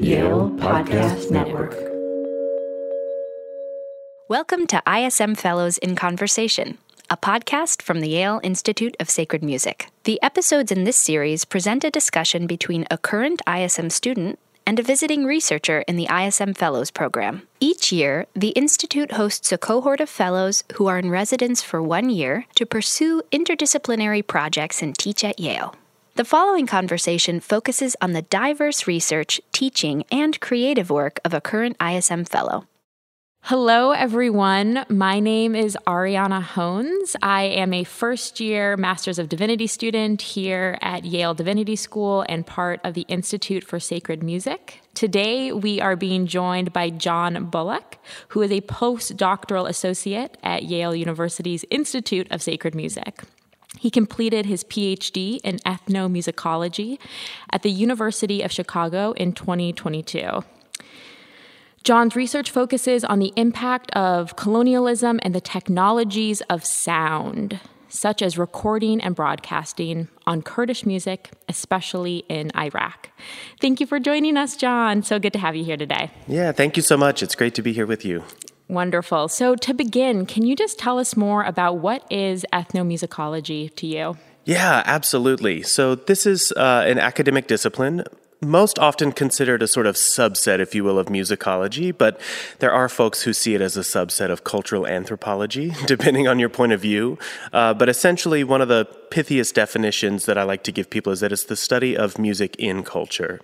Yale Podcast Network. Welcome to ISM Fellows in Conversation, a podcast from the Yale Institute of Sacred Music. The episodes in this series present a discussion between a current ISM student and a visiting researcher in the ISM Fellows program. Each year, the Institute hosts a cohort of fellows who are in residence for one year to pursue interdisciplinary projects and teach at Yale. The following conversation focuses on the diverse research, teaching, and creative work of a current ISM Fellow. Hello, everyone. My name is Ariana Hones. I am a first year Masters of Divinity student here at Yale Divinity School and part of the Institute for Sacred Music. Today, we are being joined by Jon Bullock, who is a postdoctoral associate at Yale University's Institute of Sacred Music. He completed his PhD in ethnomusicology at the University of Chicago in 2022. Jon's research focuses on the impact of colonialism and the technologies of sound, such as recording and broadcasting, on Kurdish music, especially in Iraq. Thank you for joining us, Jon. So good to have you here today. Yeah, thank you so much. It's great to be here with you. Wonderful. So, to begin, can you just tell us more about what is ethnomusicology to you? Yeah, absolutely. So, this is uh, an academic discipline most often considered a sort of subset, if you will, of musicology, but there are folks who see it as a subset of cultural anthropology, depending on your point of view. Uh, but essentially, one of the pithiest definitions that I like to give people is that it's the study of music in culture.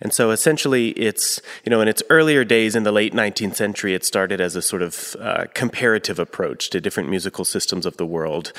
And so essentially, it's, you know, in its earlier days in the late 19th century, it started as a sort of uh, comparative approach to different musical systems of the world,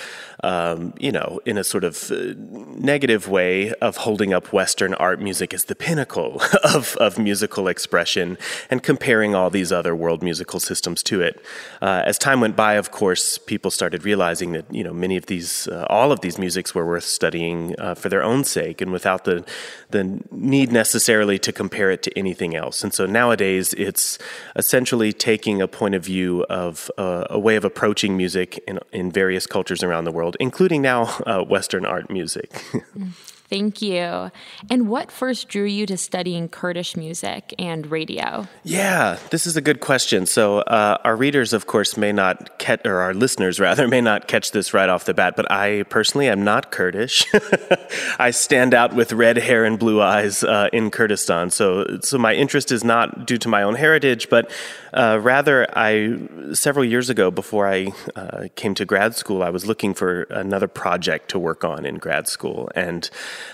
um, you know, in a sort of uh, negative way of holding up Western art music as the pinnacle of, of musical expression and comparing all these other world musical systems to it. Uh, as time went by, of course, people started realizing that, you know, many of these, uh, all of these musics were worth studying uh, for their own sake and without the, the need necessarily to compare it to anything else. And so nowadays, it's essentially taking a point of view of uh, a way of approaching music in, in various cultures around the world, including now uh, Western art music. Thank you. And what first drew you to studying Kurdish music and radio? Yeah, this is a good question. So, uh, our readers, of course, may not catch, or our listeners rather, may not catch this right off the bat, but I personally am not Kurdish. I stand out with red hair and blue eyes uh, in Kurdistan. So, so, my interest is not due to my own heritage, but uh, rather, I several years ago, before I uh, came to grad school, I was looking for another project to work on in grad school. And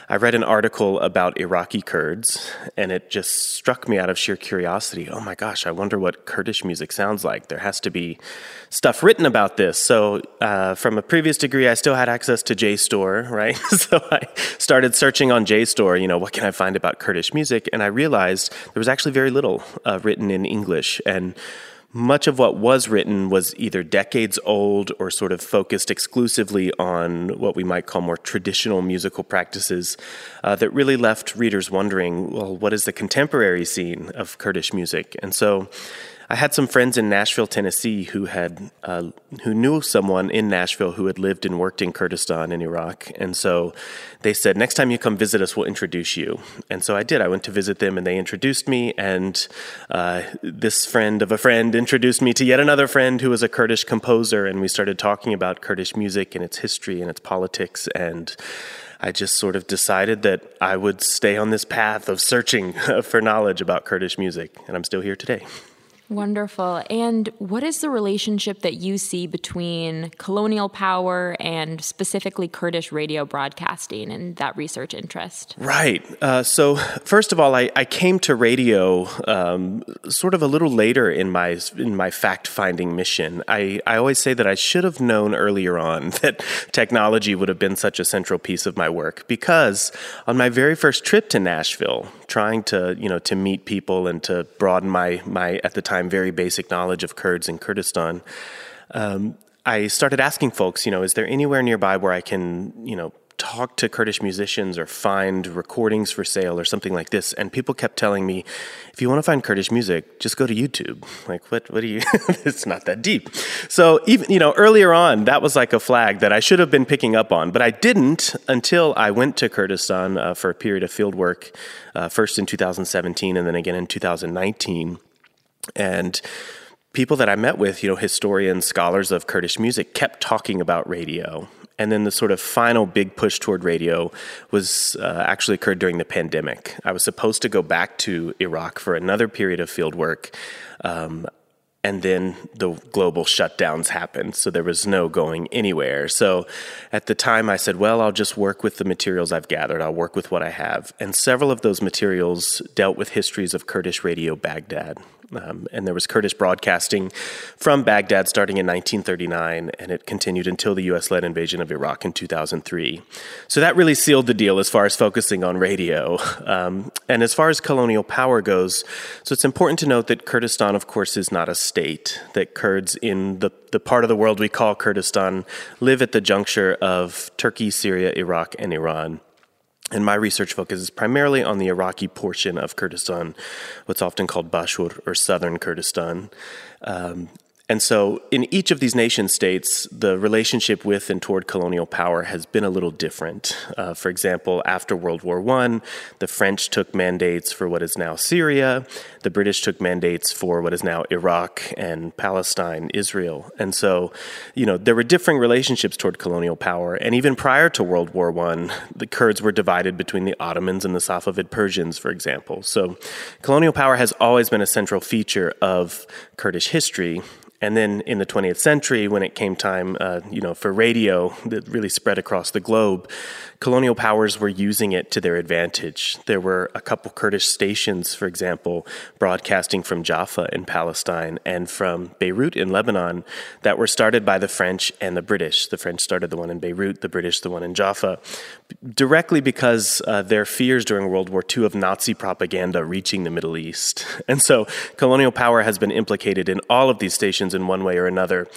I read an article about Iraqi Kurds, and it just struck me out of sheer curiosity. Oh my gosh, I wonder what Kurdish music sounds like. There has to be stuff written about this. So, uh, from a previous degree, I still had access to JSTOR, right? so, I started searching on JSTOR, you know, what can I find about Kurdish music? And I realized there was actually very little uh, written in English. And much of what was written was either decades old or sort of focused exclusively on what we might call more traditional musical practices uh, that really left readers wondering well, what is the contemporary scene of Kurdish music? And so I had some friends in Nashville, Tennessee, who had uh, who knew someone in Nashville who had lived and worked in Kurdistan in Iraq, and so they said, "Next time you come visit us, we'll introduce you." And so I did. I went to visit them, and they introduced me. And uh, this friend of a friend introduced me to yet another friend who was a Kurdish composer, and we started talking about Kurdish music and its history and its politics and. I just sort of decided that I would stay on this path of searching for knowledge about Kurdish music, and I'm still here today. Wonderful. And what is the relationship that you see between colonial power and specifically Kurdish radio broadcasting and that research interest? Right. Uh, so, first of all, I, I came to radio um, sort of a little later in my in my fact finding mission. I, I always say that I should have known earlier on that technology would have been such a central piece of my work because on my very first trip to Nashville, trying to you know to meet people and to broaden my my at the time time very basic knowledge of Kurds in Kurdistan, um, I started asking folks, you know, is there anywhere nearby where I can, you know, talk to Kurdish musicians or find recordings for sale or something like this, and people kept telling me, if you want to find Kurdish music, just go to YouTube. Like, what? What do you? it's not that deep. So even you know earlier on, that was like a flag that I should have been picking up on, but I didn't until I went to Kurdistan uh, for a period of field work, uh, first in 2017 and then again in 2019, and people that I met with, you know, historians, scholars of Kurdish music, kept talking about radio and then the sort of final big push toward radio was uh, actually occurred during the pandemic. I was supposed to go back to Iraq for another period of field work. Um, and then the global shutdowns happened, so there was no going anywhere. So at the time, I said, Well, I'll just work with the materials I've gathered, I'll work with what I have. And several of those materials dealt with histories of Kurdish radio Baghdad. Um, and there was Kurdish broadcasting from Baghdad starting in 1939, and it continued until the U.S. led invasion of Iraq in 2003. So that really sealed the deal as far as focusing on radio. Um, and as far as colonial power goes, so it's important to note that Kurdistan, of course, is not a state, that Kurds in the, the part of the world we call Kurdistan live at the juncture of Turkey, Syria, Iraq, and Iran. And my research focuses primarily on the Iraqi portion of Kurdistan, what's often called Bashur or southern Kurdistan. Um, and so, in each of these nation states, the relationship with and toward colonial power has been a little different. Uh, for example, after World War I, the French took mandates for what is now Syria, the British took mandates for what is now Iraq and Palestine, Israel. And so, you know, there were differing relationships toward colonial power. And even prior to World War I, the Kurds were divided between the Ottomans and the Safavid Persians, for example. So, colonial power has always been a central feature of Kurdish history. And then in the 20th century, when it came time, uh, you know, for radio that really spread across the globe, colonial powers were using it to their advantage. There were a couple Kurdish stations, for example, broadcasting from Jaffa in Palestine and from Beirut in Lebanon that were started by the French and the British. The French started the one in Beirut, the British the one in Jaffa, directly because uh, their fears during World War II of Nazi propaganda reaching the Middle East. And so colonial power has been implicated in all of these stations in one way or another.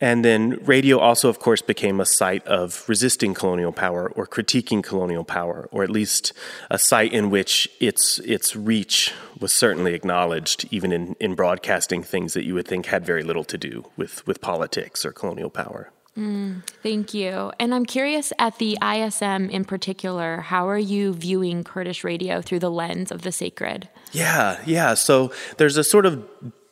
And then radio also, of course, became a site of resisting colonial power or critiquing colonial power, or at least a site in which its its reach was certainly acknowledged, even in, in broadcasting things that you would think had very little to do with, with politics or colonial power. Mm, thank you. And I'm curious at the ISM in particular, how are you viewing Kurdish radio through the lens of the sacred? Yeah, yeah. So there's a sort of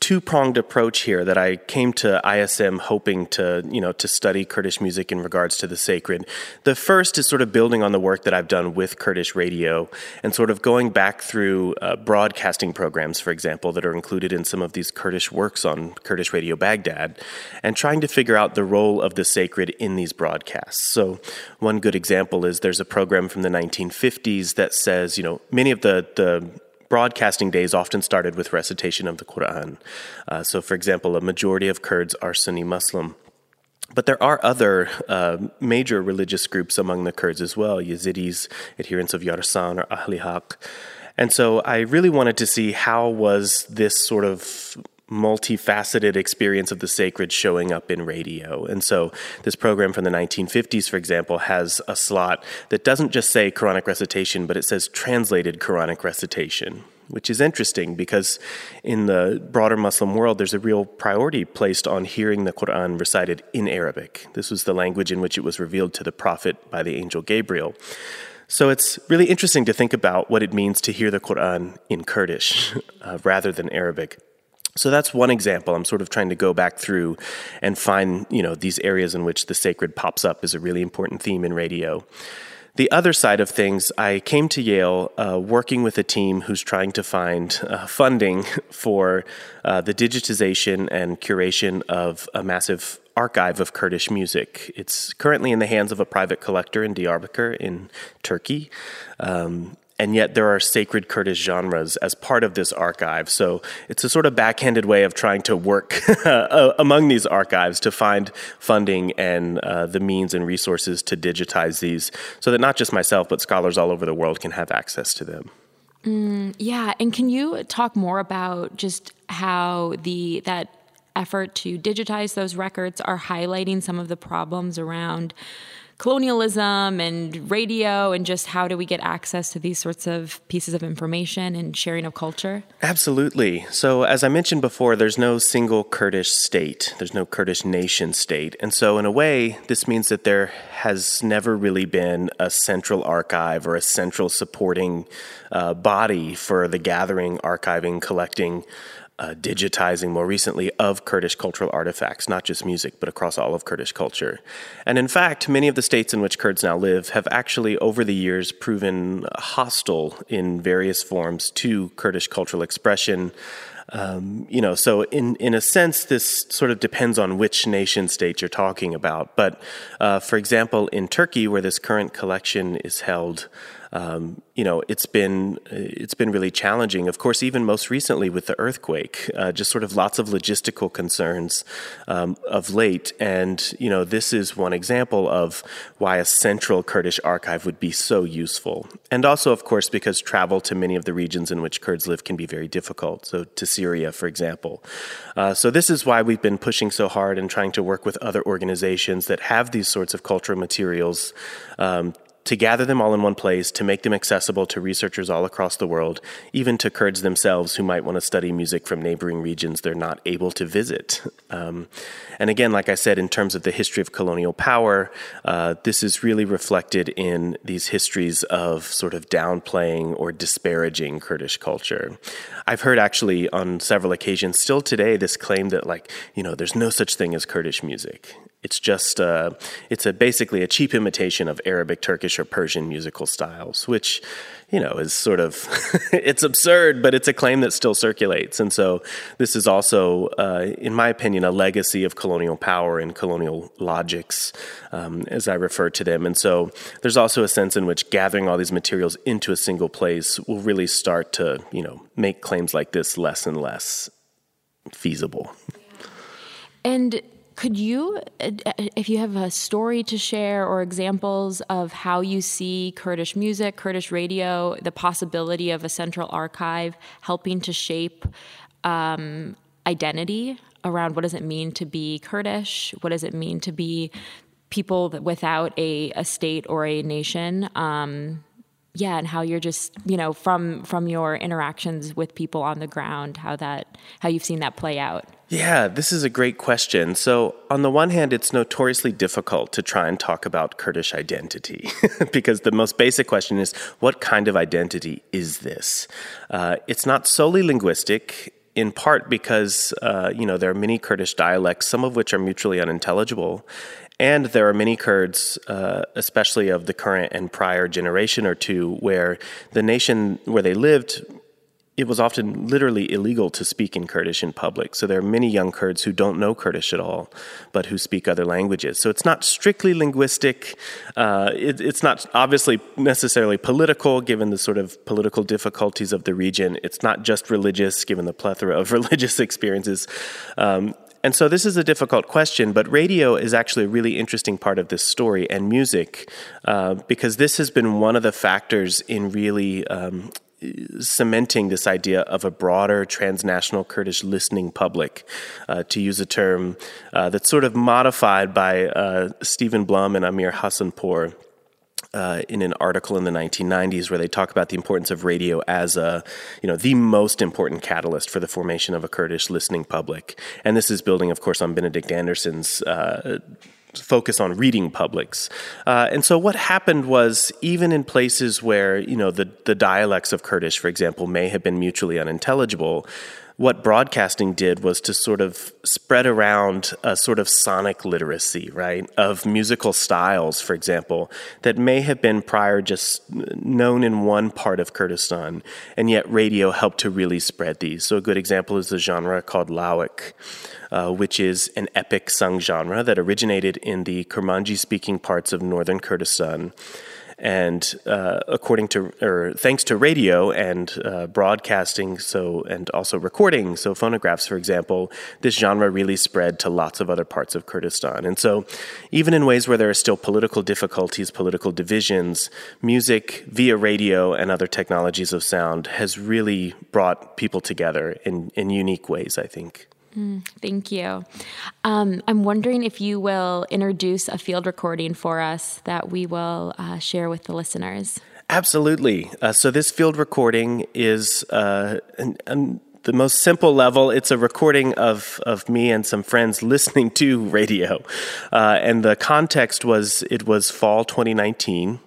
two pronged approach here that I came to ISM hoping to, you know, to study Kurdish music in regards to the sacred. The first is sort of building on the work that I've done with Kurdish radio and sort of going back through uh, broadcasting programs, for example, that are included in some of these Kurdish works on Kurdish Radio Baghdad and trying to figure out the role of the sacred in these broadcasts. So, one good example is there's a program from the 1950s that says, you know, many of the, the broadcasting days often started with recitation of the Quran. Uh, so, for example, a majority of Kurds are Sunni Muslim. But there are other uh, major religious groups among the Kurds as well Yazidis, adherents of Yarsan or Ahli Haq. And so I really wanted to see how was this sort of multifaceted experience of the sacred showing up in radio. And so, this program from the 1950s, for example, has a slot that doesn't just say Quranic recitation, but it says translated Quranic recitation. Which is interesting because in the broader Muslim world, there's a real priority placed on hearing the Quran recited in Arabic. This was the language in which it was revealed to the prophet by the angel Gabriel. So it's really interesting to think about what it means to hear the Quran in Kurdish uh, rather than Arabic. So that's one example. I'm sort of trying to go back through and find, you know, these areas in which the sacred pops up is a really important theme in radio. The other side of things, I came to Yale uh, working with a team who's trying to find uh, funding for uh, the digitization and curation of a massive archive of Kurdish music. It's currently in the hands of a private collector in Diyarbakir in Turkey. Um, and yet there are sacred Kurdish genres as part of this archive. So it's a sort of backhanded way of trying to work among these archives to find funding and uh, the means and resources to digitize these so that not just myself, but scholars all over the world can have access to them. Mm, yeah, and can you talk more about just how the that effort to digitize those records are highlighting some of the problems around colonialism and radio and just how do we get access to these sorts of pieces of information and sharing of culture? Absolutely. So, as I mentioned before, there's no single Kurdish state, there's no Kurdish nation state. And so, in a way, this means that there has never really been a central archive or a central supporting uh, body for the gathering, archiving, collecting uh, digitizing more recently of Kurdish cultural artifacts, not just music, but across all of Kurdish culture. And in fact, many of the states in which Kurds now live have actually, over the years, proven hostile in various forms to Kurdish cultural expression. Um, you know, so in, in a sense, this sort of depends on which nation state you're talking about. But uh, for example, in Turkey, where this current collection is held, um, you know, it's been it's been really challenging. Of course, even most recently with the earthquake, uh, just sort of lots of logistical concerns um, of late. And you know, this is one example of why a central Kurdish archive would be so useful. And also, of course, because travel to many of the regions in which Kurds live can be very difficult. So, to Syria, for example. Uh, so, this is why we've been pushing so hard and trying to work with other organizations that have these sorts of cultural materials um, to gather them all in one place, to make them accessible to researchers all across the world, even to Kurds themselves who might want to study music from neighboring regions they're not able to visit. Um, and again, like I said, in terms of the history of colonial power, uh, this is really reflected in these histories of sort of downplaying or disparaging Kurdish culture. I've heard actually on several occasions, still today, this claim that, like, you know, there's no such thing as Kurdish music. It's just uh, it's a basically a cheap imitation of Arabic, Turkish, or Persian musical styles, which you know is sort of it's absurd, but it's a claim that still circulates. And so this is also, uh, in my opinion, a legacy of colonial power and colonial logics, um, as I refer to them. And so there's also a sense in which gathering all these materials into a single place will really start to you know make claims like this less and less feasible. And could you, uh, if you have a story to share or examples of how you see Kurdish music, Kurdish radio, the possibility of a central archive helping to shape um, identity around what does it mean to be Kurdish? What does it mean to be people without a, a state or a nation? Um, yeah and how you're just you know from from your interactions with people on the ground how that how you've seen that play out yeah this is a great question. So on the one hand it's notoriously difficult to try and talk about kurdish identity because the most basic question is what kind of identity is this? Uh, it's not solely linguistic in part because uh, you know there are many Kurdish dialects, some of which are mutually unintelligible, and there are many Kurds, uh, especially of the current and prior generation or two, where the nation where they lived, it was often literally illegal to speak in Kurdish in public. So there are many young Kurds who don't know Kurdish at all, but who speak other languages. So it's not strictly linguistic. Uh, it, it's not obviously necessarily political, given the sort of political difficulties of the region. It's not just religious, given the plethora of religious experiences. Um, and so this is a difficult question, but radio is actually a really interesting part of this story and music, uh, because this has been one of the factors in really um, cementing this idea of a broader transnational Kurdish listening public, uh, to use a term uh, that's sort of modified by uh, Stephen Blum and Amir Hassanpour uh, in an article in the 1990s where they talk about the importance of radio as a, you know, the most important catalyst for the formation of a Kurdish listening public. And this is building, of course, on Benedict Anderson's. Uh, focus on reading publics. Uh, and so what happened was even in places where, you know, the, the dialects of Kurdish, for example, may have been mutually unintelligible, what broadcasting did was to sort of spread around a sort of sonic literacy, right, of musical styles, for example, that may have been prior just known in one part of Kurdistan, and yet radio helped to really spread these. So a good example is the genre called Lawik. Uh, which is an epic sung genre that originated in the Kurmanji speaking parts of northern Kurdistan and uh, according to or thanks to radio and uh, broadcasting, so and also recording, so phonographs, for example, this genre really spread to lots of other parts of Kurdistan. And so, even in ways where there are still political difficulties, political divisions, music via radio and other technologies of sound has really brought people together in in unique ways. I think. Thank you. Um, I'm wondering if you will introduce a field recording for us that we will uh, share with the listeners. Absolutely. Uh, so, this field recording is uh, an, an the most simple level, it's a recording of, of me and some friends listening to radio. Uh, and the context was it was fall 2019.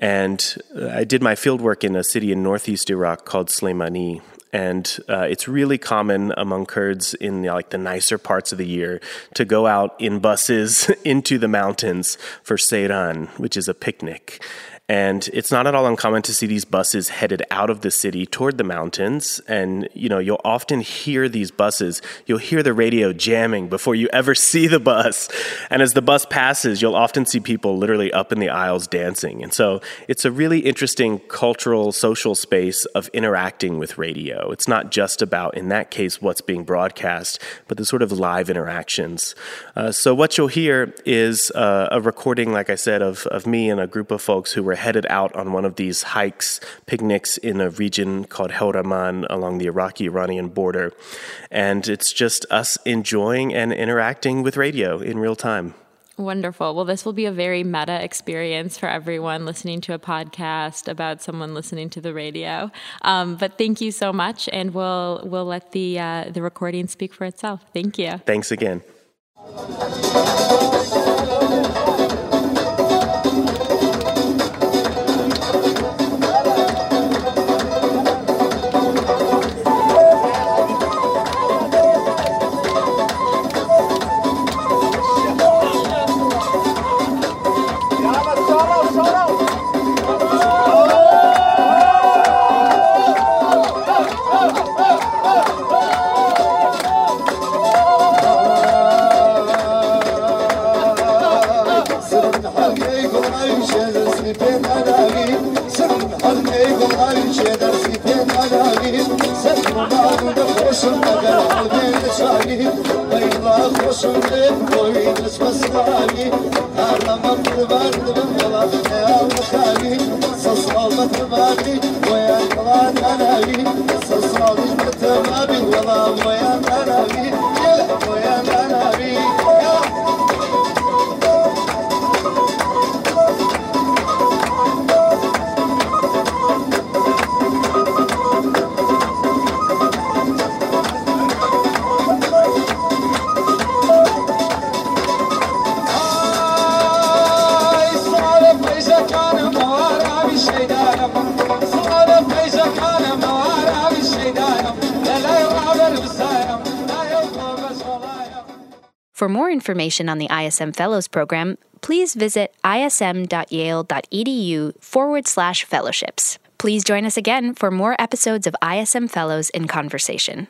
And I did my field work in a city in northeast Iraq called Slemani. And uh, it's really common among Kurds in the, like the nicer parts of the year to go out in buses into the mountains for Seyran, which is a picnic. And it's not at all uncommon to see these buses headed out of the city toward the mountains. And, you know, you'll often hear these buses, you'll hear the radio jamming before you ever see the bus. And as the bus passes, you'll often see people literally up in the aisles dancing. And so it's a really interesting cultural, social space of interacting with radio. It's not just about, in that case, what's being broadcast, but the sort of live interactions. Uh, so what you'll hear is uh, a recording, like I said, of, of me and a group of folks who were headed out on one of these hikes, picnics in a region called Hewraman along the Iraqi Iranian border. And it's just us enjoying and interacting with radio in real time. Wonderful. Well, this will be a very meta experience for everyone listening to a podcast about someone listening to the radio. Um, but thank you so much, and we'll we'll let the uh, the recording speak for itself. Thank you. Thanks again. alalim Sen halde kolay çedersin ben alalim Sen babanı koşun ben halde çalim Bayla koşun da boyun açmasın hali Ağlamak yalan ne almak hali Sas almak vardı For more information on the ISM Fellows Program, please visit ism.yale.edu forward slash fellowships. Please join us again for more episodes of ISM Fellows in Conversation.